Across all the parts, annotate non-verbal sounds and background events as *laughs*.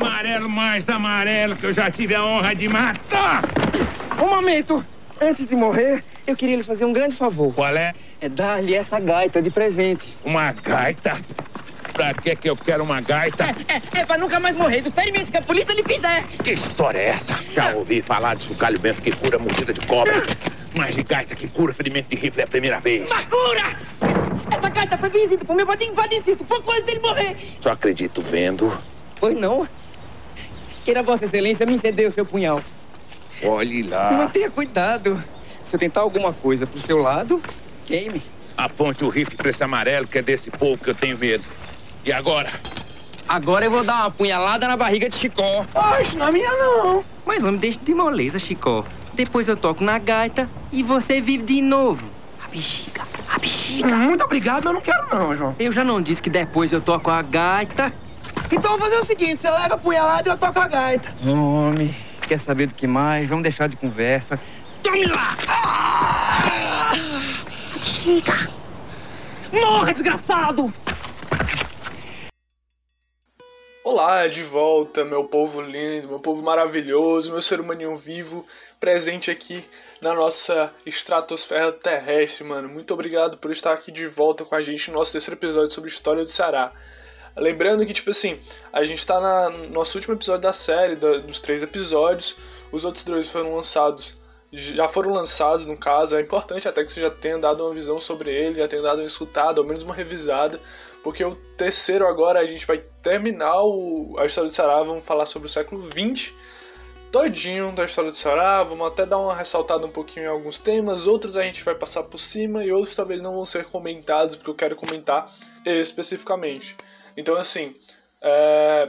amarelo mais amarelo que eu já tive a honra de matar. Um momento. Antes de morrer, eu queria lhe fazer um grande favor. Qual é? É dar-lhe essa gaita de presente. Uma gaita? Pra que que eu quero uma gaita? É, é, é pra nunca mais morrer dos ferimentos que a polícia lhe fizer. Que história é essa? Já ouvi falar de chocalho bento que cura mordida de cobra. Mas de gaita que cura ferimento de rifle é a primeira vez. Macura! Essa gaita foi benzida por meu padrinho Vadicisto, pouco antes dele morrer. Só acredito vendo. Pois não. Queira Vossa Excelência me ceder o seu punhal. Olhe lá. Mantenha cuidado. Se eu tentar alguma coisa pro seu lado, queime. Aponte o rifle pra esse amarelo que é desse povo que eu tenho medo. E agora? Agora eu vou dar uma punhalada na barriga de Chicó. Oxe, não é minha não. Mas homem, deixa de moleza, Chicó. Depois eu toco na gaita e você vive de novo. A bexiga, a bexiga. Muito obrigado, eu não quero não, João. Eu já não disse que depois eu toco a gaita. Então vamos fazer o seguinte, você leva a punhalada e eu toco a gaita. Homem, quer saber do que mais? Vamos deixar de conversa. Tome lá! Chica! Morra, desgraçado! Olá, de volta, meu povo lindo, meu povo maravilhoso, meu ser humaninho vivo, presente aqui na nossa estratosfera terrestre, mano. Muito obrigado por estar aqui de volta com a gente no nosso terceiro episódio sobre história do Ceará. Lembrando que, tipo assim, a gente tá na, no nosso último episódio da série, da- dos três episódios, os outros dois foram lançados, já foram lançados, no caso, é importante até que você já tenha dado uma visão sobre ele, já tenha dado uma escutada, ao menos uma revisada, porque o terceiro agora a gente vai terminar o, a história do Ceará, vamos falar sobre o século XX, todinho da história do Ceará, vamos até dar uma ressaltada um pouquinho em alguns temas, outros a gente vai passar por cima e outros talvez não vão ser comentados, porque eu quero comentar especificamente. Então, assim, é,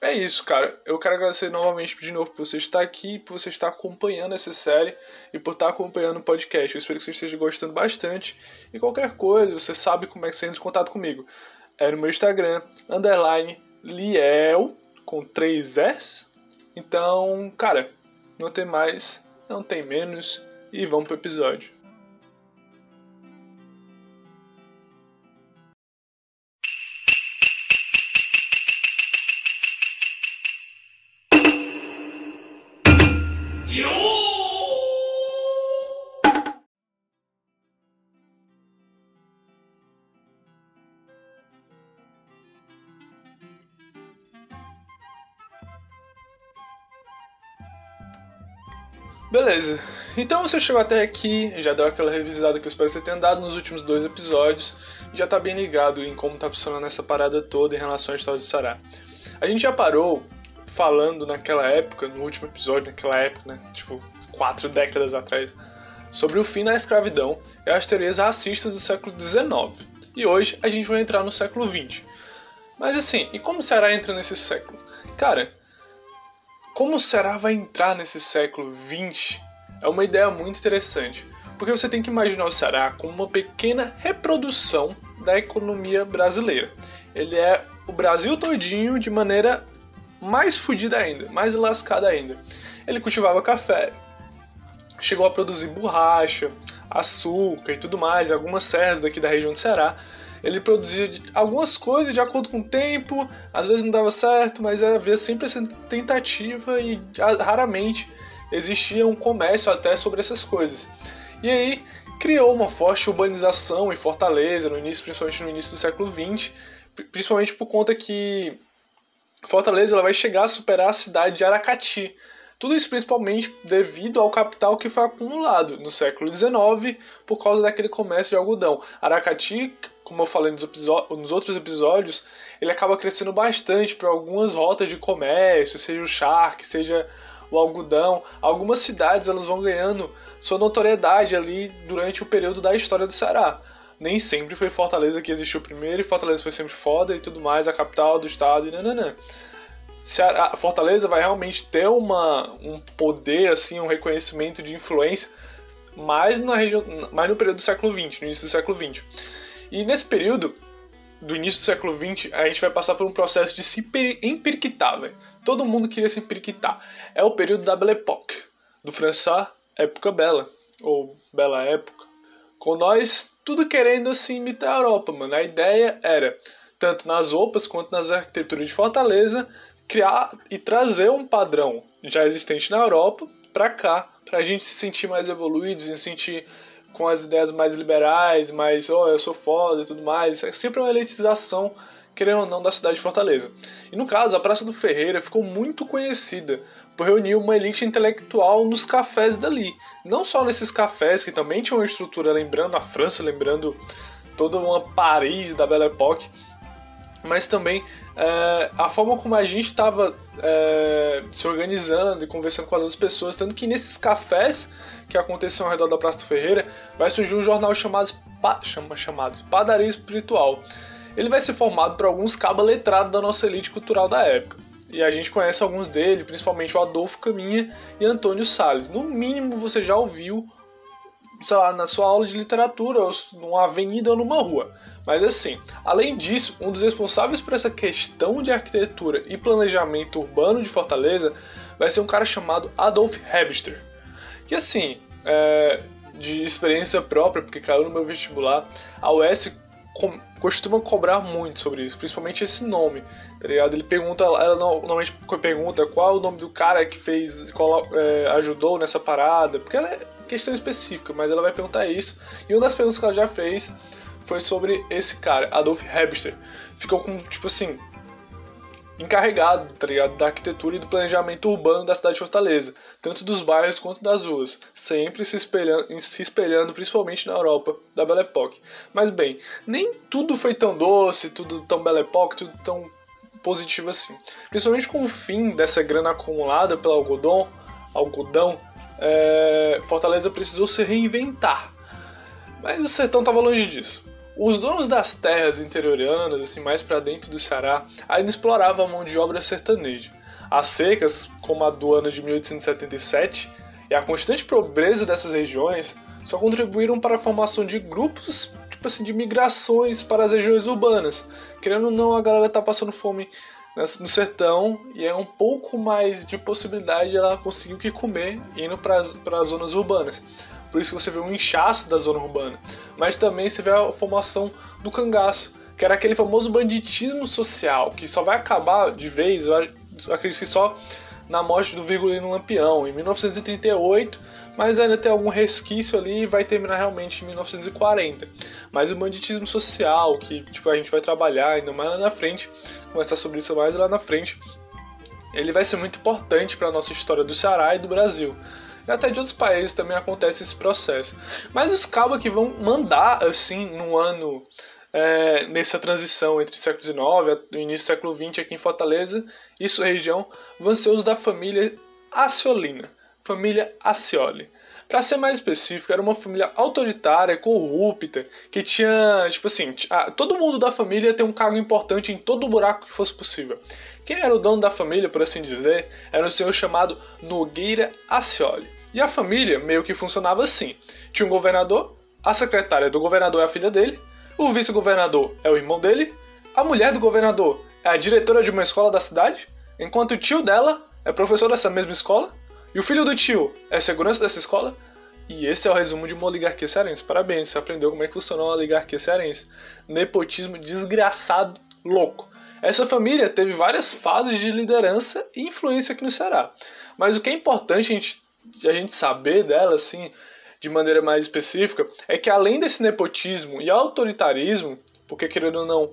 é isso, cara. Eu quero agradecer novamente de novo por você estar aqui, por você estar acompanhando essa série e por estar acompanhando o podcast. Eu espero que você esteja gostando bastante. E qualquer coisa, você sabe como é que você entra em contato comigo. É no meu Instagram, underline Liel, com 3 S. Então, cara, não tem mais, não tem menos. E vamos pro episódio. Beleza. Então você chegou até aqui, já deu aquela revisada que eu espero que você tenha dado nos últimos dois episódios, já tá bem ligado em como tá funcionando essa parada toda em relação à história do Sará. A gente já parou falando naquela época, no último episódio, naquela época, né? Tipo, quatro décadas atrás, sobre o fim da escravidão e as teorias racistas do século XIX. E hoje a gente vai entrar no século XX. Mas assim, e como o Ceará entra nesse século? Cara, como o Ceará vai entrar nesse século XX é uma ideia muito interessante, porque você tem que imaginar o Ceará como uma pequena reprodução da economia brasileira. Ele é o Brasil todinho de maneira mais fodida ainda, mais lascada ainda. Ele cultivava café, chegou a produzir borracha, açúcar e tudo mais, algumas serras daqui da região do Ceará. Ele produzia algumas coisas de acordo com o tempo, às vezes não dava certo, mas havia sempre essa tentativa e raramente existia um comércio até sobre essas coisas. E aí criou uma forte urbanização em Fortaleza, no início, principalmente no início do século XX, pri- principalmente por conta que Fortaleza ela vai chegar a superar a cidade de Aracati. Tudo isso principalmente devido ao capital que foi acumulado no século XIX por causa daquele comércio de algodão. Aracati, como eu falei nos, nos outros episódios, ele acaba crescendo bastante para algumas rotas de comércio, seja o charque, seja o algodão. Algumas cidades elas vão ganhando sua notoriedade ali durante o período da história do Ceará. Nem sempre foi Fortaleza que existiu primeiro e Fortaleza foi sempre foda e tudo mais, a capital do estado e nananã. Ceará, Fortaleza vai realmente ter uma, um poder, assim, um reconhecimento de influência mais, na região, mais no período do século XX, no início do século XX. E nesse período, do início do século XX, a gente vai passar por um processo de se empiriquitar, velho. Todo mundo queria se empiriquitar. É o período da Belle Époque, do francês Época Bela, ou Bela Época. Com nós, tudo querendo assim imitar a Europa, mano. A ideia era, tanto nas roupas quanto nas arquiteturas de Fortaleza, criar e trazer um padrão já existente na Europa para cá, para a gente se sentir mais evoluído, se sentir com as ideias mais liberais, mais, oh, eu sou foda e tudo mais. É sempre uma elitização, querendo ou não, da cidade de Fortaleza. E no caso, a Praça do Ferreira ficou muito conhecida por reunir uma elite intelectual nos cafés dali. Não só nesses cafés, que também tinham uma estrutura lembrando a França, lembrando toda uma Paris da Belle Époque, mas também é, a forma como a gente estava é, se organizando e conversando com as outras pessoas, tanto que nesses cafés que aconteciam ao redor da Praça do Ferreira, vai surgir um jornal chamado, pa, chama, chamado Padaria Espiritual. Ele vai ser formado por alguns cabos letrados da nossa elite cultural da época. E a gente conhece alguns dele, principalmente o Adolfo Caminha e Antônio Salles. No mínimo você já ouviu, sei lá, na sua aula de literatura, ou numa avenida ou numa rua. Mas assim, além disso, um dos responsáveis por essa questão de arquitetura e planejamento urbano de Fortaleza vai ser um cara chamado Adolf Hebster. Que assim, é, de experiência própria, porque caiu no meu vestibular, a UES com, costuma cobrar muito sobre isso, principalmente esse nome, tá ligado? Ele pergunta, ela normalmente pergunta qual é o nome do cara que fez, qual, é, ajudou nessa parada, porque ela é questão específica, mas ela vai perguntar isso. E uma das perguntas que ela já fez foi sobre esse cara, Adolf Hebster. Ficou com, tipo assim, encarregado, tá ligado? Da arquitetura e do planejamento urbano da cidade de Fortaleza, tanto dos bairros quanto das ruas, sempre se espelhando, se espelhando principalmente na Europa da Belle Époque. Mas bem, nem tudo foi tão doce, tudo tão Belle Époque, tudo tão positivo assim. Principalmente com o fim dessa grana acumulada pelo algodão, algodão é, Fortaleza precisou se reinventar. Mas o sertão estava longe disso. Os donos das terras interioranas, assim, mais para dentro do Ceará, ainda exploravam a mão de obra sertaneja. As secas, como a do ano de 1877, e a constante pobreza dessas regiões só contribuíram para a formação de grupos, tipo assim, de migrações para as regiões urbanas. Querendo ou não, a galera tá passando fome no sertão e é um pouco mais de possibilidade de ela conseguir o que comer indo para as zonas urbanas por isso você vê um inchaço da zona urbana. Mas também você vê a formação do cangaço, que era aquele famoso banditismo social, que só vai acabar de vez, eu acredito que só na morte do Virgulino Lampião, em 1938, mas ainda tem algum resquício ali e vai terminar realmente em 1940. Mas o banditismo social, que tipo, a gente vai trabalhar ainda mais lá na frente, conversar sobre isso mais lá na frente, ele vai ser muito importante para a nossa história do Ceará e do Brasil até de outros países também acontece esse processo. Mas os cabos que vão mandar, assim, no ano, é, nessa transição entre século XIX e início do século XX aqui em Fortaleza e sua região, vão ser os da família Aciolina, família Acioli. Para ser mais específico, era uma família autoritária, corrupta, que tinha, tipo assim, todo mundo da família tem um cargo importante em todo buraco que fosse possível. Quem era o dono da família, por assim dizer, era um senhor chamado Nogueira Acioli. E a família meio que funcionava assim: tinha um governador, a secretária do governador é a filha dele, o vice-governador é o irmão dele, a mulher do governador é a diretora de uma escola da cidade, enquanto o tio dela é professor dessa mesma escola, e o filho do tio é segurança dessa escola. E esse é o resumo de uma oligarquia cearense. Parabéns, você aprendeu como é que funciona uma oligarquia cearense. Nepotismo desgraçado, louco. Essa família teve várias fases de liderança e influência aqui no Ceará. Mas o que é importante a gente, a gente saber dela, assim, de maneira mais específica, é que além desse nepotismo e autoritarismo, porque querendo ou não,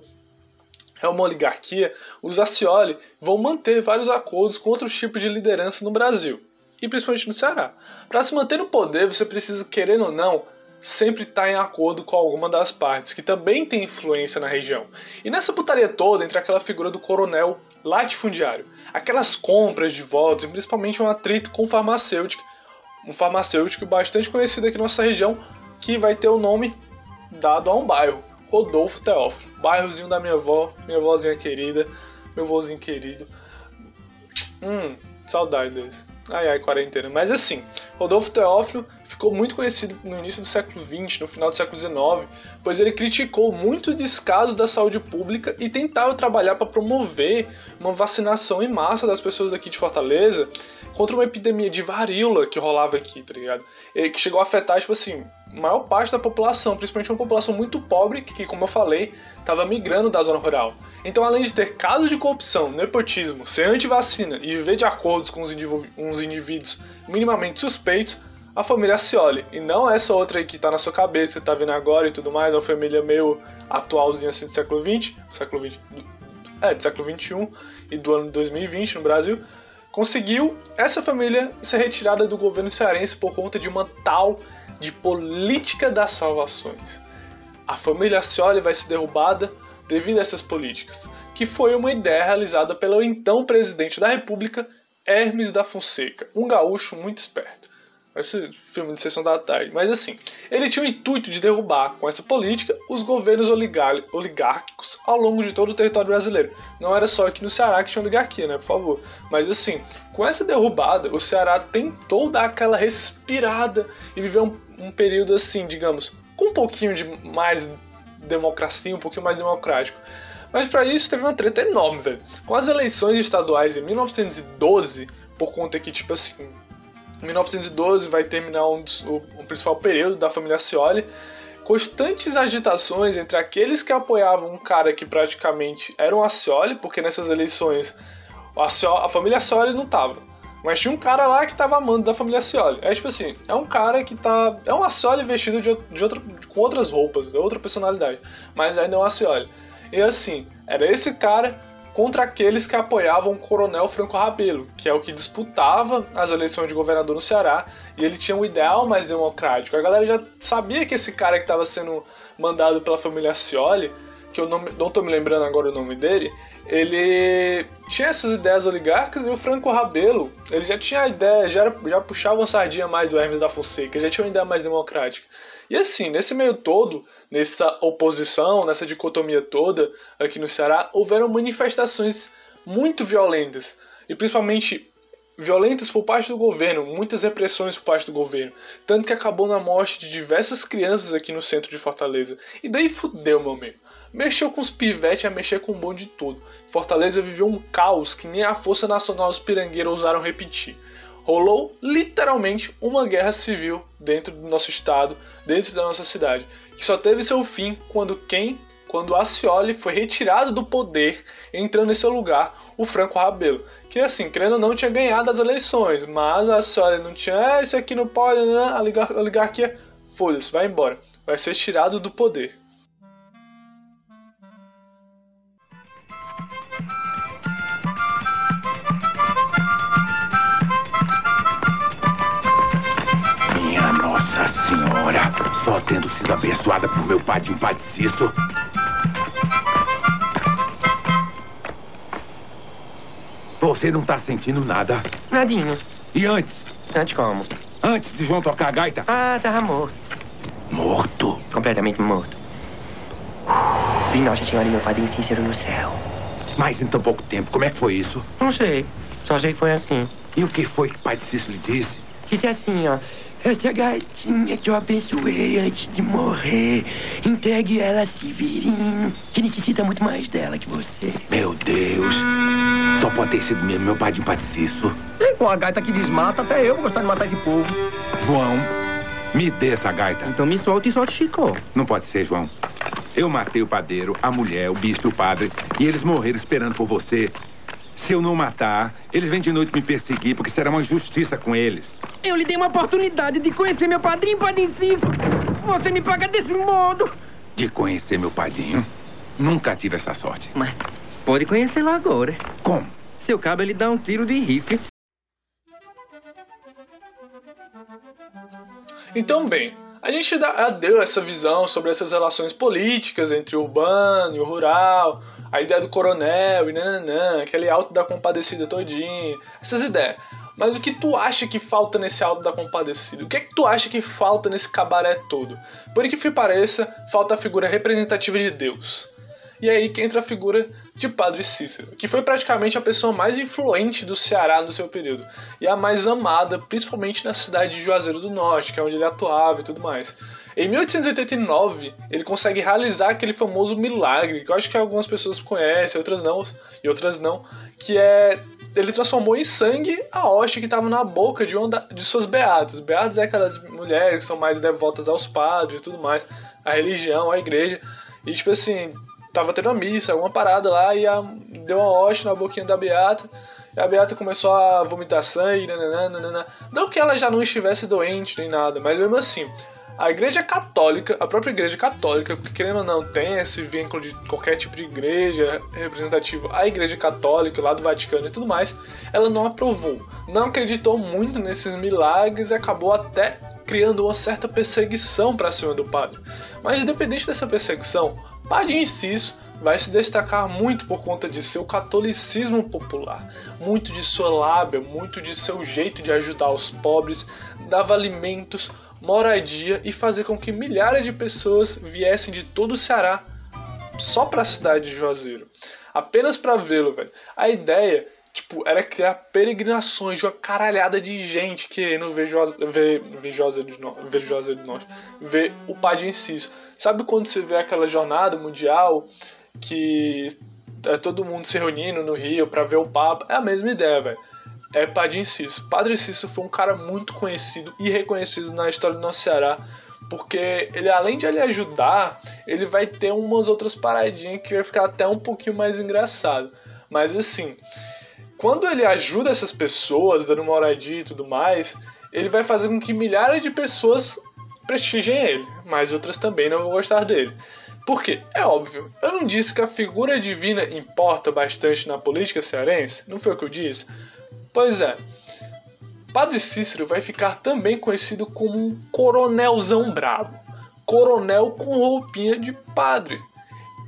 é uma oligarquia, os Acioli vão manter vários acordos com outros tipos de liderança no Brasil, e principalmente no Ceará. Para se manter no poder, você precisa, querendo ou não, sempre está em acordo com alguma das partes, que também tem influência na região. E nessa putaria toda, entre aquela figura do coronel latifundiário, aquelas compras de votos, e principalmente um atrito com farmacêutico, um farmacêutico bastante conhecido aqui na nossa região, que vai ter o nome dado a um bairro, Rodolfo Teófilo, bairrozinho da minha avó, minha avózinha querida, meu vozinho querido. Hum, saudade desse. Ai ai, quarentena. Mas assim, Rodolfo Teófilo ficou muito conhecido no início do século XX, no final do século XIX, pois ele criticou muito o descaso da saúde pública e tentava trabalhar para promover uma vacinação em massa das pessoas aqui de Fortaleza contra uma epidemia de varíola que rolava aqui, tá ligado? E que chegou a afetar, tipo assim, maior parte da população, principalmente uma população muito pobre, que, como eu falei, estava migrando da zona rural. Então, além de ter casos de corrupção, nepotismo, ser anti-vacina e viver de acordos com uns indivíduos minimamente suspeitos, a família Scioli. E não essa outra aí que tá na sua cabeça, que tá vendo agora e tudo mais, é uma família meio atualzinha assim do século XX, século XX, é, do século XXI e do ano 2020 no Brasil, conseguiu essa família ser retirada do governo cearense por conta de uma tal de política das salvações. A família Scioli vai ser derrubada devido a essas políticas, que foi uma ideia realizada pelo então presidente da República, Hermes da Fonseca, um gaúcho muito esperto. Esse filme de sessão da tarde. Mas assim, ele tinha o intuito de derrubar, com essa política, os governos oligárquicos ao longo de todo o território brasileiro. Não era só aqui no Ceará que tinha oligarquia, né? Por favor. Mas assim, com essa derrubada, o Ceará tentou dar aquela respirada e viver um, um período assim, digamos, com um pouquinho de mais democracia, um pouquinho mais democrático. Mas para isso teve uma treta enorme, velho. Com as eleições estaduais em 1912, por conta que, tipo assim, 1912 vai terminar um, o, principal período da família Scioli, constantes agitações entre aqueles que apoiavam um cara que praticamente era um Scioli, porque nessas eleições a, a família Scioli não tava. Mas tinha um cara lá que tava amando da família Scioli. É tipo assim, é um cara que tá. É um Scioli vestido de, de outra, com outras roupas, de outra personalidade. Mas ainda é um Scioli. E assim, era esse cara contra aqueles que apoiavam o coronel Franco Rabelo, que é o que disputava as eleições de governador no Ceará, e ele tinha um ideal mais democrático. A galera já sabia que esse cara que estava sendo mandado pela família Scioli, que eu não, não tô me lembrando agora o nome dele, ele tinha essas ideias oligarcas e o Franco Rabelo, ele já tinha a ideia, já, era, já puxava uma sardinha mais do Hermes da Fonseca, já tinha uma ideia mais democrática. E assim, nesse meio todo, nessa oposição, nessa dicotomia toda aqui no Ceará, houveram manifestações muito violentas. E principalmente violentas por parte do governo, muitas repressões por parte do governo, tanto que acabou na morte de diversas crianças aqui no centro de Fortaleza. E daí fudeu, meu amigo. Mexeu com os pivetes, a mexer com o bom de tudo. Fortaleza viveu um caos que nem a Força Nacional os pirangueiros ousaram repetir rolou literalmente uma guerra civil dentro do nosso estado, dentro da nossa cidade, que só teve seu fim quando quem, quando Acioli foi retirado do poder, entrando em seu lugar o Franco Rabelo, que assim, querendo ou não, tinha ganhado as eleições, mas a Acioli não tinha, ah, esse aqui não pode, né? a oligarquia, foda-se, vai embora, vai ser tirado do poder. Só tendo sido abençoada por meu pai de Cício. Você não tá sentindo nada? Nadinho. E antes? Antes como? Antes de João tocar a gaita? Ah, tava morto. Morto? Completamente morto. Vi Nossa Senhora e meu padrinho Cícero no céu. Mas em tão pouco tempo, como é que foi isso? Não sei. Só sei que foi assim. E o que foi que o pai de Cícero lhe disse? Disse assim, ó. Essa gatinha que eu abençoei antes de morrer. Entregue ela a Severino, que necessita muito mais dela que você. Meu Deus. Só pode ter sido mesmo meu pai de empaticiço. E com a gaita que desmata, até eu vou gostar de matar esse povo. João, me dê essa gaita. Então me solta e solte Chico. Não pode ser, João. Eu matei o padeiro, a mulher, o bispo e o padre, e eles morreram esperando por você. Se eu não matar, eles vêm de noite me perseguir, porque será uma injustiça com eles. Eu lhe dei uma oportunidade de conhecer meu padrinho, Padrinho Você me paga desse modo. De conhecer meu padrinho? Nunca tive essa sorte. Mas pode conhecê-lo agora. Como? Seu cabo, ele dá um tiro de rifle. Então, bem, a gente dá, deu essa visão sobre essas relações políticas entre o urbano e o rural, a ideia do coronel e nananã, aquele alto da compadecida todinho, essas ideias. Mas o que tu acha que falta nesse alto da compadecida? O que é que tu acha que falta nesse cabaré todo? Por que pareça, falta a figura representativa de Deus. E aí que entra a figura de Padre Cícero, que foi praticamente a pessoa mais influente do Ceará no seu período, e a mais amada, principalmente na cidade de Juazeiro do Norte, que é onde ele atuava e tudo mais. Em 1889, ele consegue realizar aquele famoso milagre, que eu acho que algumas pessoas conhecem, outras não, e outras não, que é ele transformou em sangue a hóstia que estava na boca de uma de suas beatas. Beatas é aquelas mulheres que são mais devotas aos padres e tudo mais, a religião, a igreja. E tipo assim, tava tendo a missa, alguma parada lá, e a, deu uma hoste na boquinha da Beata. E a Beata começou a vomitar sangue, nananana. Não que ela já não estivesse doente nem nada, mas mesmo assim, a igreja católica, a própria igreja católica, porque querendo ou não, tem esse vínculo de qualquer tipo de igreja representativo, a igreja católica lá do Vaticano e tudo mais, ela não aprovou. Não acreditou muito nesses milagres e acabou até criando uma certa perseguição para cima do padre. Mas independente dessa perseguição, Padre Inciso vai se destacar muito por conta de seu catolicismo popular, muito de sua lábia, muito de seu jeito de ajudar os pobres, dava alimentos, moradia e fazer com que milhares de pessoas viessem de todo o Ceará só para a cidade de Juazeiro, apenas para vê-lo, velho. A ideia tipo, era criar peregrinações de uma caralhada de gente querendo ver, ver, Juazeiro, do ver do Norte, ver o Padre Inciso. Sabe quando você vê aquela jornada mundial que é todo mundo se reunindo no Rio para ver o Papa? É a mesma ideia, velho. É Padre Inciso. Padre Inciso foi um cara muito conhecido e reconhecido na história do nosso Ceará porque ele além de ele ajudar, ele vai ter umas outras paradinhas que vai ficar até um pouquinho mais engraçado. Mas assim, quando ele ajuda essas pessoas, dando moradia e tudo mais, ele vai fazer com que milhares de pessoas prestigiem ele, mas outras também não vão gostar dele. Por quê? É óbvio, eu não disse que a figura divina importa bastante na política cearense? Não foi o que eu disse? Pois é. Padre Cícero vai ficar também conhecido como um coronelzão brabo. Coronel com roupinha de padre.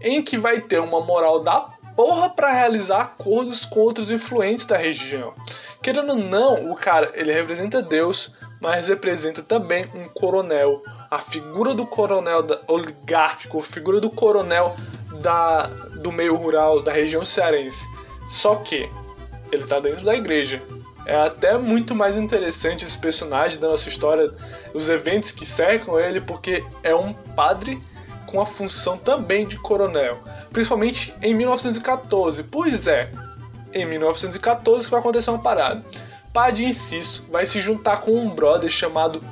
Em que vai ter uma moral da porra para realizar acordos com outros influentes da região. Querendo ou não, o cara ele representa Deus, mas representa também um coronel. A figura do coronel da, oligárquico, a figura do coronel da, do meio rural da região cearense. Só que ele está dentro da igreja. É até muito mais interessante esse personagem da nossa história, os eventos que cercam ele, porque é um padre com a função também de coronel principalmente em 1914. Pois é, em 1914 que vai acontecer uma parada. Padre Inciso vai se juntar com um brother chamado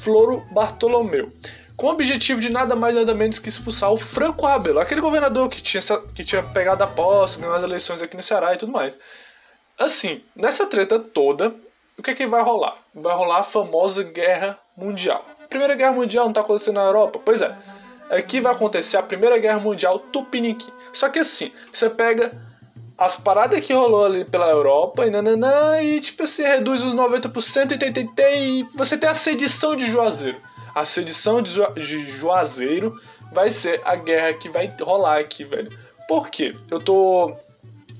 Floro Bartolomeu, com o objetivo de nada mais nada menos que expulsar o Franco Rabelo, aquele governador que tinha, que tinha pegado a posse, ganhou as eleições aqui no Ceará e tudo mais. Assim, nessa treta toda, o que é que vai rolar? Vai rolar a famosa Guerra Mundial. Primeira Guerra Mundial não está acontecendo na Europa? Pois é aqui vai acontecer a Primeira Guerra Mundial Tupiniquim. Só que assim, você pega as paradas que rolou ali pela Europa e nananã, e tipo assim, reduz os 90% e tem, tem, você tem a sedição de Juazeiro. A sedição de, de Juazeiro vai ser a guerra que vai rolar aqui, velho. Por quê? Eu tô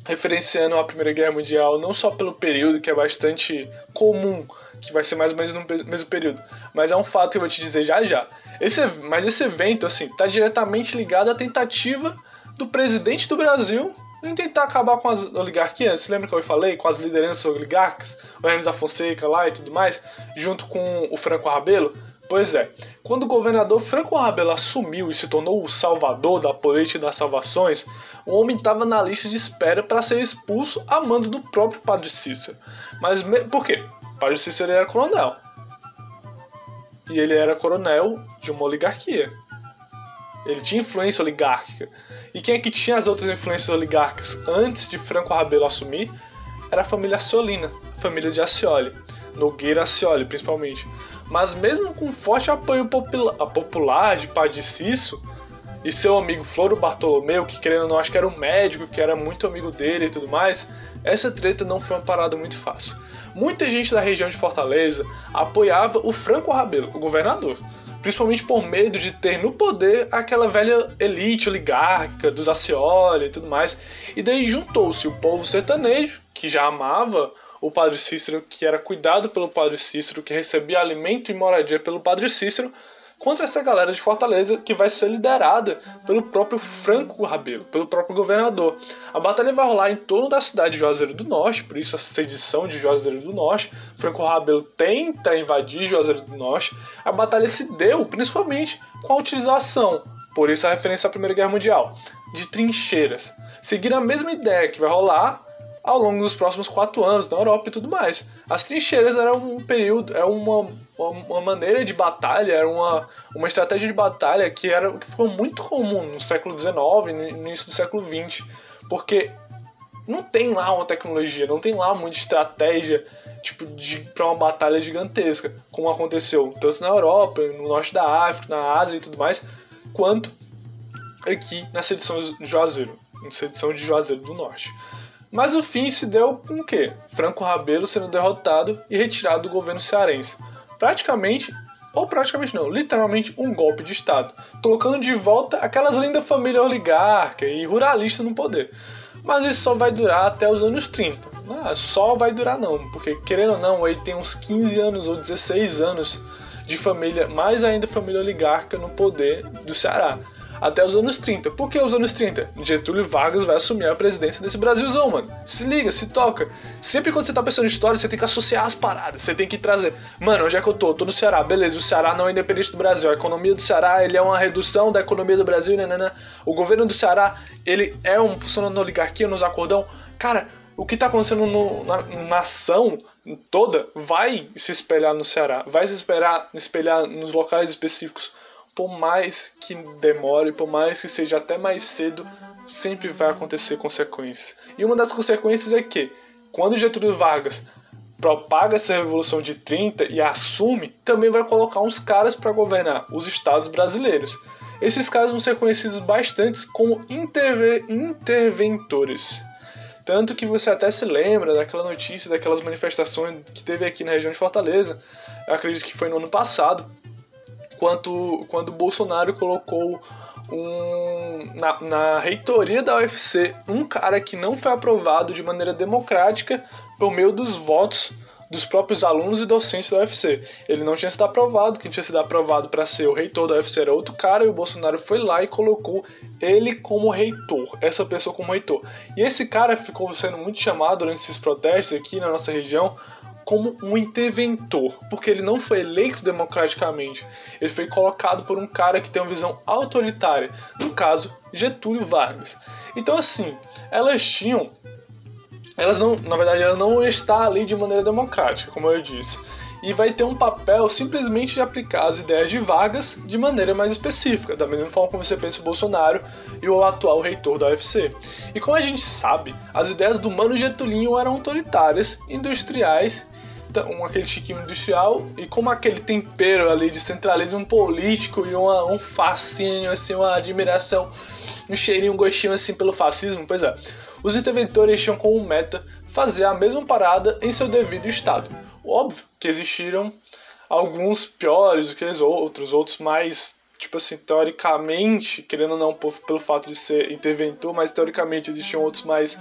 referenciando a Primeira Guerra Mundial não só pelo período, que é bastante comum, que vai ser mais ou menos no mesmo período, mas é um fato que eu vou te dizer já já. Esse, mas esse evento, assim, tá diretamente ligado à tentativa do presidente do Brasil em tentar acabar com as oligarquias. Você lembra que eu falei? Com as lideranças oligarcas, o Hermes da Fonseca lá e tudo mais, junto com o Franco Rabelo? Pois é, quando o governador Franco Rabelo assumiu e se tornou o salvador da política das salvações, o homem estava na lista de espera para ser expulso a mando do próprio Padre Cícero. Mas por quê? O Padre Cícero era coronel e ele era coronel de uma oligarquia. Ele tinha influência oligárquica. E quem é que tinha as outras influências oligárquicas antes de Franco Rabelo assumir? Era a família Asciolina, a família de Ascioli, Nogueira Ascioli principalmente. Mas mesmo com forte apoio popular de Padre Cício e seu amigo Floro Bartolomeu, que querendo ou não acho que era um médico, que era muito amigo dele e tudo mais, essa treta não foi uma parada muito fácil muita gente da região de Fortaleza apoiava o Franco Rabelo, o governador, principalmente por medo de ter no poder aquela velha elite oligárquica dos Acioli e tudo mais. E daí juntou-se o povo sertanejo, que já amava o Padre Cícero, que era cuidado pelo Padre Cícero, que recebia alimento e moradia pelo Padre Cícero, contra essa galera de Fortaleza que vai ser liderada pelo próprio Franco Rabelo, pelo próprio governador. A batalha vai rolar em torno da cidade de Juazeiro do Norte, por isso a sedição de Juazeiro do Norte. Franco Rabelo tenta invadir Juazeiro do Norte. A batalha se deu principalmente com a utilização, por isso a referência à Primeira Guerra Mundial, de trincheiras. Seguindo a mesma ideia que vai rolar ao longo dos próximos quatro anos na Europa e tudo mais. As trincheiras eram um período, é uma, uma maneira de batalha, era uma, uma estratégia de batalha que, era, que ficou muito comum no século XIX no início do século XX, porque não tem lá uma tecnologia, não tem lá muita estratégia tipo de para uma batalha gigantesca, como aconteceu tanto na Europa, no norte da África, na Ásia e tudo mais, quanto aqui na sedição de Juazeiro, na sedição de Juazeiro do Norte. Mas o fim se deu com o quê? Franco Rabelo sendo derrotado e retirado do governo cearense. Praticamente, ou praticamente não, literalmente um golpe de Estado, colocando de volta aquelas lindas famílias oligarca e ruralista no poder. Mas isso só vai durar até os anos 30. Ah, só vai durar não, porque querendo ou não, aí tem uns 15 anos ou 16 anos de família, mais ainda família oligarca no poder do Ceará até os anos 30. Por que os anos 30? Getúlio Vargas vai assumir a presidência desse Brasilzão, mano. Se liga, se toca. Sempre quando você tá pensando em história, você tem que associar as paradas, você tem que trazer. Mano, onde é que eu tô? Tô no Ceará, beleza. O Ceará não é independente do Brasil. A economia do Ceará, ele é uma redução da economia do Brasil, né, né, né. O governo do Ceará, ele é um funcionando na oligarquia, nos acordão. Cara, o que tá acontecendo no, na nação toda vai se espelhar no Ceará, vai se espelhar, espelhar nos locais específicos por mais que demore, por mais que seja até mais cedo, sempre vai acontecer consequências. E uma das consequências é que, quando Getúlio Vargas propaga essa revolução de 30 e assume, também vai colocar uns caras para governar os estados brasileiros. Esses caras vão ser conhecidos bastante como interve interventores. Tanto que você até se lembra daquela notícia, daquelas manifestações que teve aqui na região de Fortaleza, eu acredito que foi no ano passado, quanto, quando o Bolsonaro colocou um, na, na reitoria da UFC um cara que não foi aprovado de maneira democrática por meio dos votos dos próprios alunos e docentes da UFC. Ele não tinha sido aprovado, quem tinha sido aprovado para ser o reitor da UFC era outro cara, e o Bolsonaro foi lá e colocou ele como reitor, essa pessoa como reitor. E esse cara ficou sendo muito chamado durante esses protestos aqui na nossa região como um interventor, porque ele não foi eleito democraticamente, ele foi colocado por um cara que tem uma visão autoritária, no caso, Getúlio Vargas. Então, assim, elas tinham. Elas não, na verdade, ela não está ali de maneira democrática, como eu disse. E vai ter um papel simplesmente de aplicar as ideias de Vargas de maneira mais específica, da mesma forma como você pensa o Bolsonaro e o atual reitor da UFC. E como a gente sabe, as ideias do Mano Getulinho eram autoritárias, industriais um, aquele chiquinho industrial e como aquele tempero ali de centralismo político e uma, um fascínio, assim, uma admiração, um cheirinho, um gostinho assim pelo fascismo, pois é. Os interventores tinham como meta fazer a mesma parada em seu devido estado. Óbvio que existiram alguns piores do que os outros, outros mais, tipo assim, teoricamente, querendo ou não pelo fato de ser interventor, mas teoricamente existiam outros mais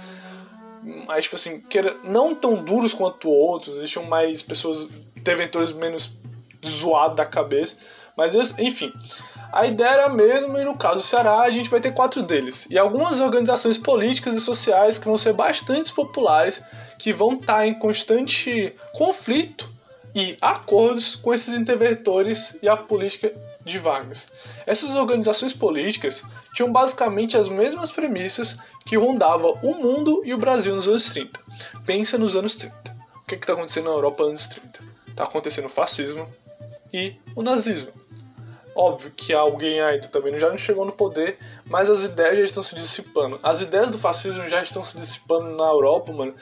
mais, tipo assim, que era, não tão duros quanto outros, eles tinham mais pessoas, interventores menos zoados da cabeça, mas enfim. A ideia era mesma e no caso do Ceará a gente vai ter quatro deles. E algumas organizações políticas e sociais que vão ser bastante populares, que vão estar em constante conflito e acordos com esses interventores e a política de Vargas. Essas organizações políticas tinham basicamente as mesmas premissas que rondavam o mundo e o Brasil nos anos 30. Pensa nos anos 30. O que está acontecendo na Europa nos anos 30? Está acontecendo o fascismo e o nazismo. Óbvio que alguém ainda também já não chegou no poder, mas as ideias já estão se dissipando. As ideias do fascismo já estão se dissipando na Europa, mano,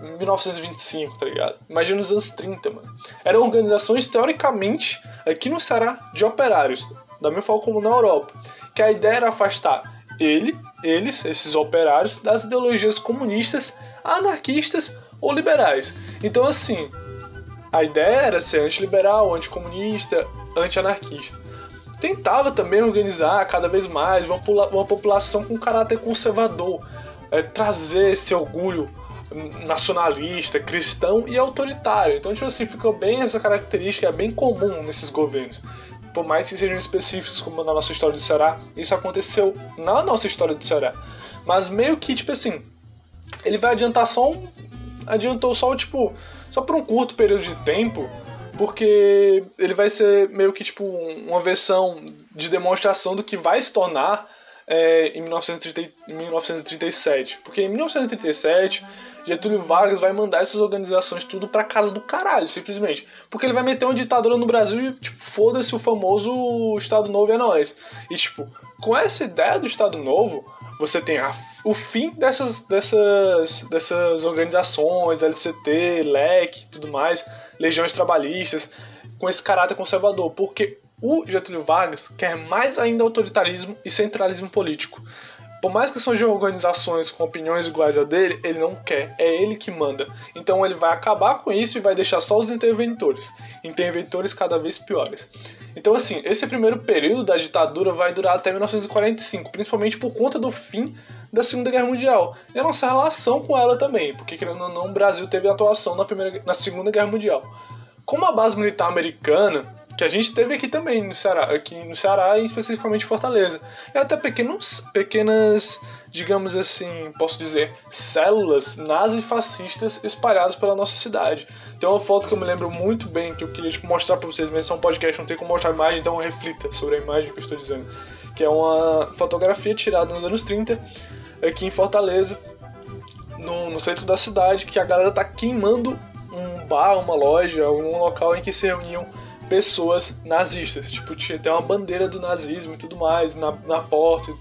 1925, tá ligado? Imagina nos anos 30, mano. Eram organizações, teoricamente, aqui no Ceará, de operários, da mesma forma como na Europa. Que a ideia era afastar ele, eles, esses operários, das ideologias comunistas, anarquistas ou liberais. Então, assim, a ideia era ser antiliberal, anticomunista, anti-anarquista. Tentava também organizar cada vez mais uma, uma população com caráter conservador, é, trazer esse orgulho nacionalista, cristão e autoritário. Então, tipo assim, ficou bem essa característica, é bem comum nesses governos. Por mais que sejam específicos, como na nossa história do Ceará, isso aconteceu na nossa história do Ceará. Mas meio que, tipo assim, ele vai adiantar só um. Adiantou só, tipo, só por um curto período de tempo, porque ele vai ser meio que, tipo, uma versão de demonstração do que vai se tornar é, em 1930, 1937. Porque em 1937, Getúlio Vargas vai mandar essas organizações tudo pra casa do caralho, simplesmente. Porque ele vai meter uma ditadura no Brasil e, tipo, foda-se o famoso Estado Novo é nós. E, tipo, com essa ideia do Estado Novo, você tem a, o fim dessas, dessas, dessas organizações, LCT, LEC tudo mais, legiões trabalhistas, com esse caráter conservador. Porque o Getúlio Vargas quer mais ainda autoritarismo e centralismo político. Por mais que sejam organizações com opiniões iguais a dele, ele não quer, é ele que manda. Então ele vai acabar com isso e vai deixar só os interventores, interventores cada vez piores. Então assim, esse primeiro período da ditadura vai durar até 1945, principalmente por conta do fim da Segunda Guerra Mundial e a nossa relação com ela também, porque querendo ou não, o Brasil teve atuação na, primeira, na Segunda Guerra Mundial. Como a base militar americana que a gente teve aqui também no Ceará, aqui no Ceará e especificamente Fortaleza. E até pequenos, pequenas, digamos assim, posso dizer, células nazifascistas espalhadas pela nossa cidade. Tem uma foto que eu me lembro muito bem que eu queria tipo, mostrar para vocês, mas é um podcast, não tem como mostrar a imagem, então reflita sobre a imagem que eu estou dizendo. Que é uma fotografia tirada nos anos 30 aqui em Fortaleza, no, no centro da cidade, que a galera tá queimando um bar, uma loja, um local em que se reuniam pessoas nazistas. Tipo, tinha até uma bandeira do nazismo e tudo mais na, na porta.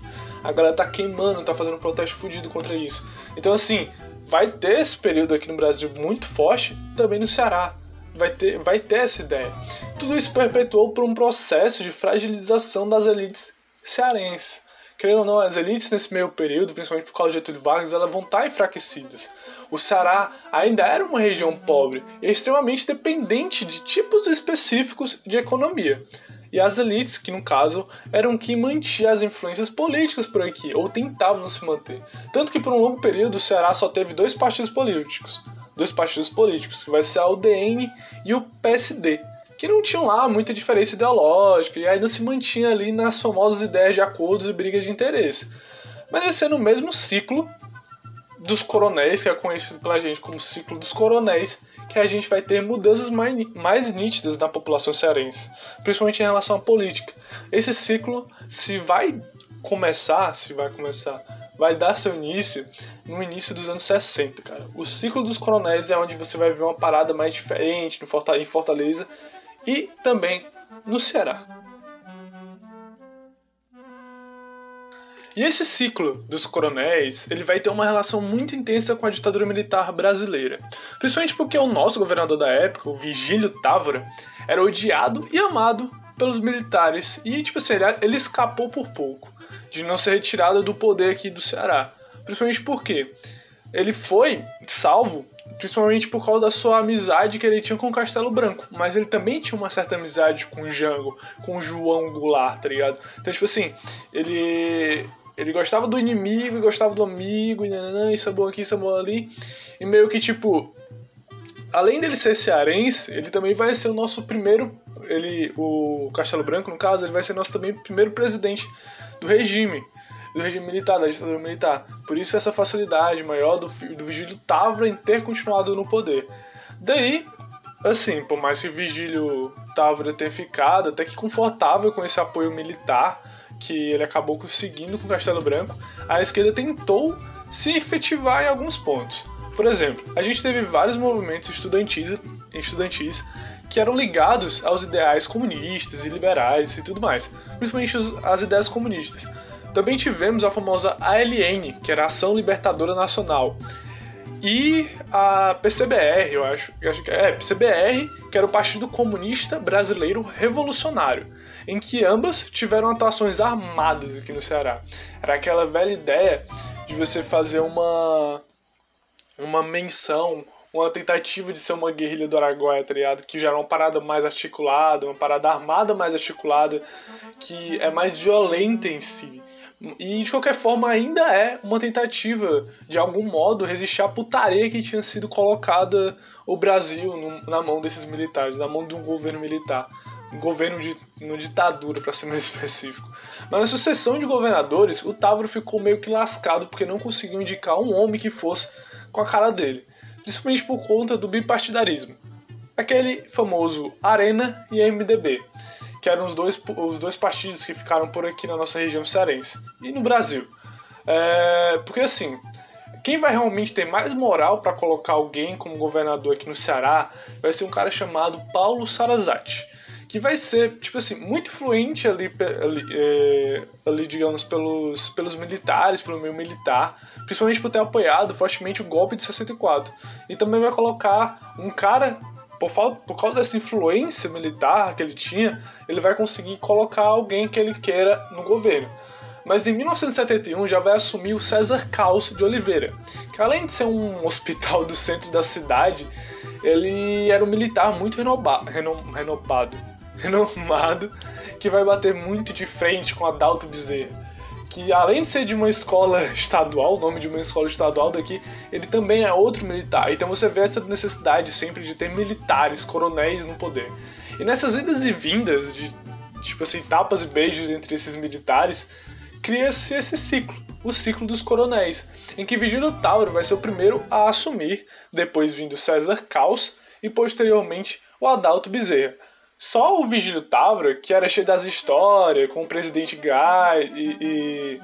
A galera tá queimando, tá fazendo um protesto fudido contra isso. Então, assim, vai ter esse período aqui no Brasil muito forte, também no Ceará. Vai ter, vai ter essa ideia. Tudo isso perpetuou por um processo de fragilização das elites cearenses. Querendo ou não, as elites nesse meio período, principalmente por causa de Getúlio Vargas, elas vão estar enfraquecidas o Ceará ainda era uma região pobre e extremamente dependente de tipos específicos de economia. E as elites, que no caso eram quem mantinha as influências políticas por aqui, ou tentavam se manter. Tanto que por um longo período o Ceará só teve dois partidos políticos. Dois partidos políticos, que vai ser a UDN e o PSD, que não tinham lá muita diferença ideológica e ainda se mantinha ali nas famosas ideias de acordos e brigas de interesse. Mas ia ser no mesmo ciclo dos coronéis, que é conhecido pela gente como ciclo dos coronéis, que a gente vai ter mudanças mais, mais nítidas na população cearense, principalmente em relação à política. Esse ciclo, se vai começar, se vai começar, vai dar seu início no início dos anos 60, cara. O ciclo dos coronéis é onde você vai ver uma parada mais diferente em Fortaleza e também no Ceará. E esse ciclo dos coronéis, ele vai ter uma relação muito intensa com a ditadura militar brasileira. Principalmente porque o nosso governador da época, o Vigílio Távora, era odiado e amado pelos militares. E, tipo assim, ele escapou por pouco de não ser retirado do poder aqui do Ceará. Principalmente porque ele foi salvo principalmente por causa da sua amizade que ele tinha com o Castelo Branco. Mas ele também tinha uma certa amizade com o Jango, com o João Goulart, tá ligado? Então, tipo assim, ele ele gostava do inimigo e gostava do amigo, e nananã, isso é bom aqui, isso é bom ali. E meio que tipo. Além dele ser cearense, ele também vai ser o nosso primeiro. Ele, o Castelo Branco, no caso, ele vai ser nosso também primeiro presidente do regime. Do regime militar, da ditadura militar. Por isso essa facilidade maior do, do Vigílio Távora em ter continuado no poder. Daí, assim, por mais que o Vigílio Távora tenha ficado até que confortável com esse apoio militar que ele acabou conseguindo com o Castelo Branco, a esquerda tentou se efetivar em alguns pontos. Por exemplo, a gente teve vários movimentos estudantis, estudantis que eram ligados aos ideais comunistas e liberais e tudo mais, principalmente as ideias comunistas. Também tivemos a famosa ALN, que era Ação Libertadora Nacional, e a PCBR, eu acho, eu acho que é, é PCBR, que era o Partido Comunista Brasileiro Revolucionário em que ambas tiveram atuações armadas aqui no Ceará. Era aquela velha ideia de você fazer uma uma menção, uma tentativa de ser uma guerrilha do Araguaia, tá ligado? Que já era uma parada mais articulada, uma parada armada mais articulada, que é mais violenta em si. E de qualquer forma ainda é uma tentativa, de algum modo, resistir à putaria que tinha sido colocada o Brasil na mão desses militares, na mão de um governo militar governo de no ditadura, para ser mais *laughs* específico. Mas na sucessão de governadores, o Távora ficou meio que lascado porque não conseguiu indicar um homem que fosse com a cara dele, principalmente por conta do bipartidarismo. Aquele famoso Arena e MDB. Que eram os dois, os dois partidos que ficaram por aqui na nossa região cearense e no Brasil. É, porque assim, quem vai realmente ter mais moral para colocar alguém como governador aqui no Ceará vai ser um cara chamado Paulo Sarazate, que vai ser, tipo assim, muito influente ali, ali, é, ali, digamos, pelos, pelos militares, pelo meio militar, principalmente por ter apoiado fortemente o golpe de 64. E também vai colocar um cara por, por causa dessa influência militar que ele tinha, ele vai conseguir colocar alguém que ele queira no governo. Mas em 1971 já vai assumir o César Caos de Oliveira, que além de ser um *laughs* hospital do centro da cidade, ele era um militar muito renovado, renovado, renomado, que vai bater muito de frente com Adalto Bezerra que além de ser de uma escola *laughs* estadual, o nome de uma escola estadual daqui, ele também é outro militar. Então você vê essa necessidade sempre de ter militares, coronéis no poder. E nessas idas e vindas, de tipo assim, tapas e beijos entre esses militares, cria-se esse ciclo, o ciclo dos coronéis, em que Vigílio Tauro vai ser o primeiro a assumir, depois vindo César Caos e posteriormente o Adalto Bezerra. Só o Vigílio Távora, que era cheio das histórias, com o presidente Gai e, e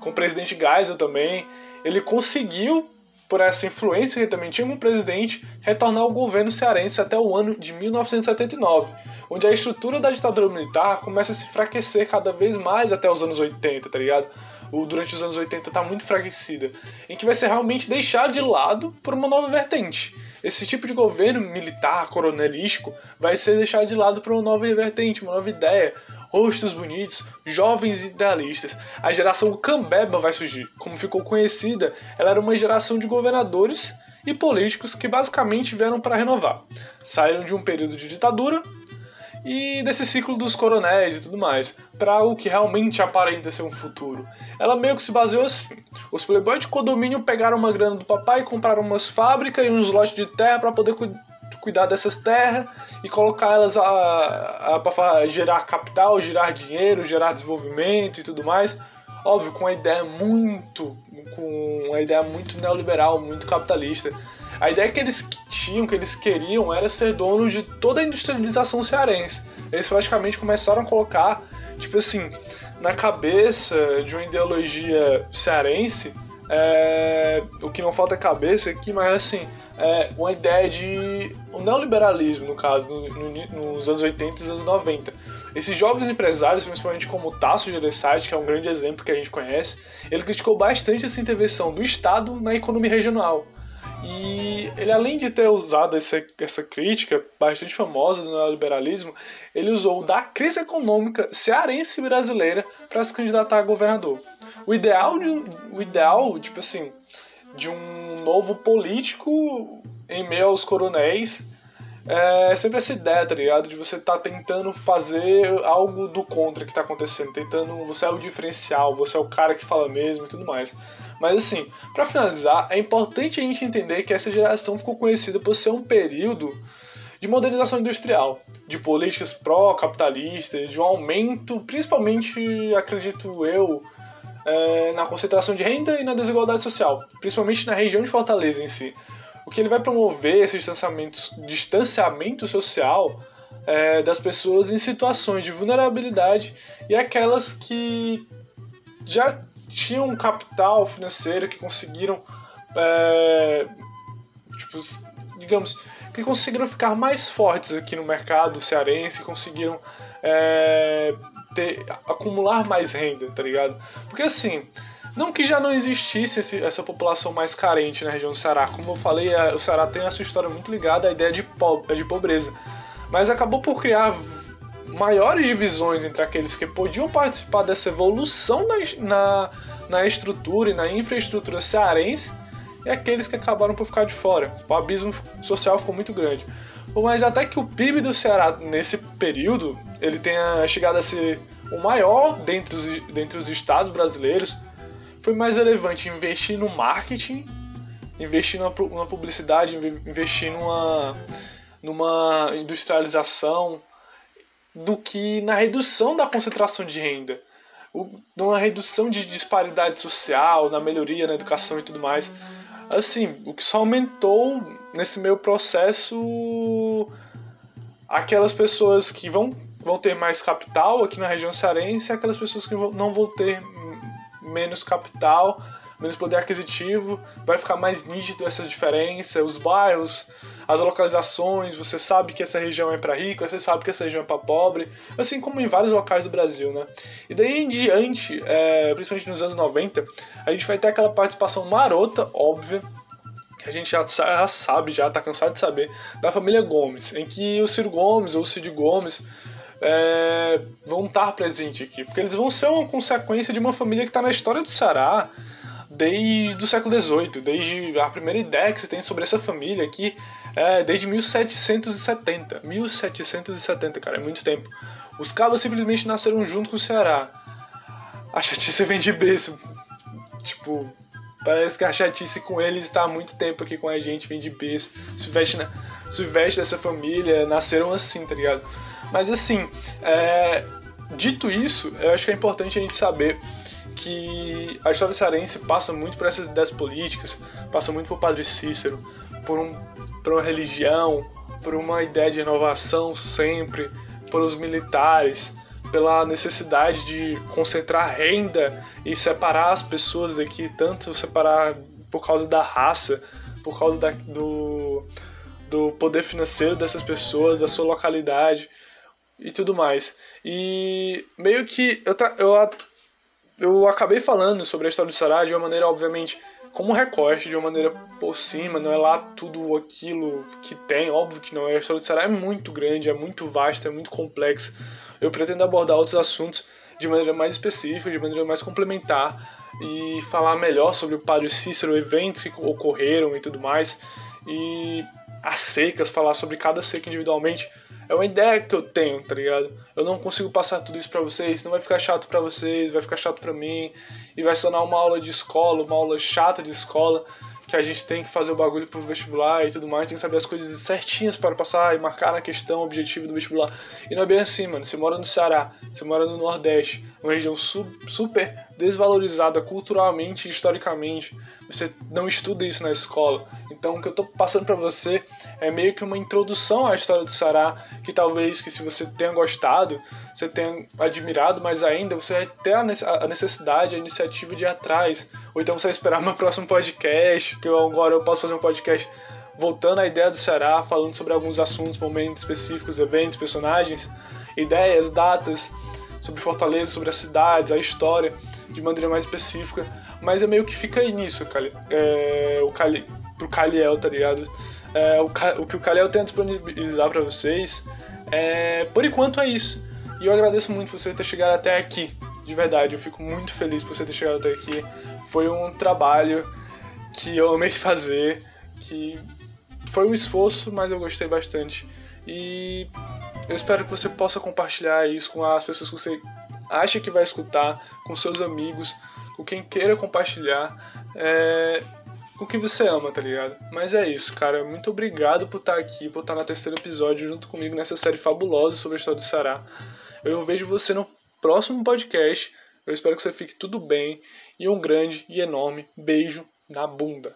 com o presidente Geisel também, ele conseguiu, por essa influência que também tinha como presidente, retornar ao governo cearense até o ano de 1979, onde a estrutura da ditadura militar começa a se enfraquecer cada vez mais até os anos 80, tá ligado? O, durante os anos 80 tá muito enfraquecida, em que vai ser realmente deixado de lado por uma nova vertente esse tipo de governo militar, coronelístico, vai ser deixado de lado para uma nova vertente, uma nova ideia. Rostos bonitos, jovens idealistas. A geração Cambeba vai surgir. Como ficou conhecida, ela era uma geração de governadores e políticos que basicamente vieram para renovar. Saíram de um período de ditadura e desse ciclo dos coronéis e tudo mais, para algo que realmente aparenta ser um futuro. Ela meio que se baseou assim. Os playboys de condomínio pegaram uma grana do papai, compraram umas fábricas e uns lotes de terra para poder cuidar dessas terras e colocar elas para gerar capital, gerar dinheiro, gerar desenvolvimento e tudo mais. Óbvio, com uma ideia muito, com uma ideia muito neoliberal, muito capitalista. A ideia que eles tinham, que eles queriam, era ser dono de toda a industrialização cearense. Eles praticamente começaram a colocar, tipo assim, na cabeça de uma ideologia cearense, é, o que não falta é cabeça aqui, mas assim, é uma ideia de. o neoliberalismo, no caso, no, no, nos anos 80 e anos 90. Esses jovens empresários, principalmente como o Tasso Gereissati, que é um grande exemplo que a gente conhece, ele criticou bastante essa intervenção do Estado na economia regional. E ele, além de ter usado essa, essa crítica bastante famosa do neoliberalismo, ele usou da crise econômica cearense brasileira para se candidatar a governador. O ideal, de, o ideal, tipo assim, de um novo político em meio aos coronéis é sempre essa ideia, tá ligado? De você tá tentando fazer algo do contra que está acontecendo, tentando. Você é o diferencial, você é o cara que fala mesmo e tudo mais. Mas assim, para finalizar, é importante a gente entender que essa geração ficou conhecida por ser um período de modernização industrial, de políticas pró-capitalistas, de um aumento, principalmente, acredito eu, é, na concentração de renda e na desigualdade social, principalmente na região de Fortaleza em si. O que ele vai promover esse distanciamento, social é, das pessoas em situações de vulnerabilidade e aquelas que já tinham um capital financeiro que conseguiram, é, tipo, digamos, que conseguiram ficar mais fortes aqui no mercado cearense, conseguiram é, ter, acumular mais renda, tá ligado? Porque assim, não que já não existisse esse, essa população mais carente na região do Ceará, como eu falei, a, o Ceará tem a sua história muito ligada à ideia de, po de pobreza, mas acabou por criar maiores divisões entre aqueles que podiam participar dessa evolução na, na, na estrutura e na infraestrutura cearense e aqueles que acabaram por ficar de fora. O abismo social ficou muito grande. Mas até que o PIB do Ceará nesse período ele tenha chegado a ser o maior dentre os, dentre os estados brasileiros, foi mais relevante investir no marketing, investir na publicidade, investir numa, numa industrialização, do que na redução da concentração de renda, numa redução de disparidade social, na melhoria na educação e tudo mais. Assim, o que só aumentou nesse meio processo aquelas pessoas que vão vão ter mais capital aqui na região cearense e aquelas pessoas que não vão ter menos capital, menos poder aquisitivo, vai ficar mais nítido essa diferença, os bairros, as localizações, você sabe que essa região é para rico, você sabe que essa região é para pobre, assim como em vários locais do Brasil, né? E daí em diante, é, principalmente nos anos 90, a gente vai ter aquela participação marota, óbvia, que a gente já, já sabe, já tá cansado de saber, da família Gomes, em que o Ciro Gomes ou o Cid Gomes é, vão estar presentes aqui, porque eles vão ser uma consequência de uma família que está na história do Ceará desde o século XVIII, desde a primeira ideia que se tem sobre essa família aqui, é desde 1770. 1770, cara, é muito tempo. Os cabos simplesmente nasceram junto com o Ceará. A chatice vem de berço. Tipo, parece que a chatice com eles está há muito tempo aqui com a gente, vem de berço. Se veste, na, se veste dessa família, nasceram assim, tá ligado? Mas assim, é, dito isso, eu acho que é importante a gente saber que a história cearense passa muito por essas ideias políticas, passa muito por Padre Cícero, por, um, por uma religião, por uma ideia de inovação sempre, por os militares, pela necessidade de concentrar renda e separar as pessoas daqui, tanto separar por causa da raça, por causa da, do, do poder financeiro dessas pessoas, da sua localidade e tudo mais. E meio que eu, eu, eu acabei falando sobre a história do Sará de uma maneira, obviamente, como recorte, de uma maneira por cima, não é lá tudo aquilo que tem, óbvio que não é. A história do Sará é muito grande, é muito vasta, é muito complexa. Eu pretendo abordar outros assuntos de maneira mais específica, de maneira mais complementar e falar melhor sobre o Padre Cícero, eventos que ocorreram e tudo mais. E as secas, falar sobre cada seca individualmente é uma ideia que eu tenho, tá ligado? Eu não consigo passar tudo isso pra vocês, não vai ficar chato pra vocês, vai ficar chato pra mim, e vai sonar uma aula de escola, uma aula chata de escola, que a gente tem que fazer o bagulho pro vestibular e tudo mais, tem que saber as coisas certinhas para passar e marcar na questão objetivo do vestibular. E não é bem assim, mano. Você mora no Ceará, você mora no Nordeste, uma região super desvalorizada culturalmente e historicamente você não estuda isso na escola. Então o que eu estou passando para você é meio que uma introdução à história do Sará, que talvez que se você tenha gostado, você tenha admirado, mas ainda você vai ter a necessidade, a iniciativa de ir atrás. Ou então você vai esperar *laughs* meu próximo podcast, que eu agora eu posso fazer um podcast voltando à ideia do Ceará, falando sobre alguns assuntos, momentos específicos, eventos, personagens, ideias, datas, sobre Fortaleza, sobre as cidades, a história, de maneira mais específica mas é meio que fica aí nisso, Cali, é, o Cali, pro Caliel, tá ligado? É, o, o, que o Caliel tem a disponibilizar para vocês, é, por enquanto é isso. E eu agradeço muito você ter chegado até aqui, de verdade, eu fico muito feliz por você ter chegado até aqui. Foi um trabalho que eu amei *laughs* fazer, que foi um esforço, mas eu gostei bastante. E eu espero que você possa compartilhar isso com as pessoas que você acha que vai escutar, com seus amigos, com quem queira compartilhar, é, com quem você ama, tá ligado? Mas é isso, cara. Muito obrigado por estar aqui, por estar no terceiro episódio junto comigo nessa série fabulosa sobre a história do Sará. Eu vejo você no próximo podcast. Eu espero que você fique tudo bem. E um grande e enorme beijo na bunda.